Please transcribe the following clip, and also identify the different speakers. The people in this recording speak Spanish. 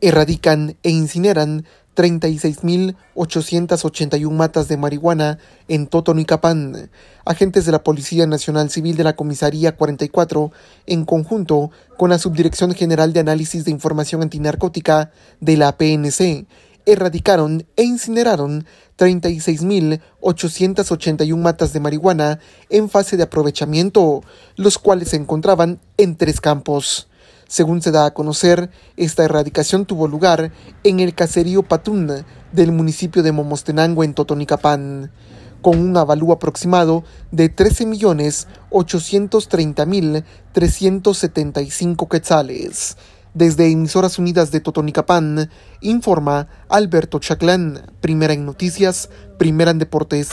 Speaker 1: erradican e incineran 36.881 matas de marihuana en Totonicapán. Agentes de la Policía Nacional Civil de la Comisaría 44, en conjunto con la Subdirección General de Análisis de Información Antinarcótica de la PNC, erradicaron e incineraron 36.881 matas de marihuana en fase de aprovechamiento, los cuales se encontraban en tres campos. Según se da a conocer, esta erradicación tuvo lugar en el caserío Patún del municipio de Momostenango en Totonicapán, con un avalúo aproximado de 13.830.375 quetzales. Desde Emisoras Unidas de Totonicapán, informa Alberto Chaclán, primera en noticias, primera en deportes.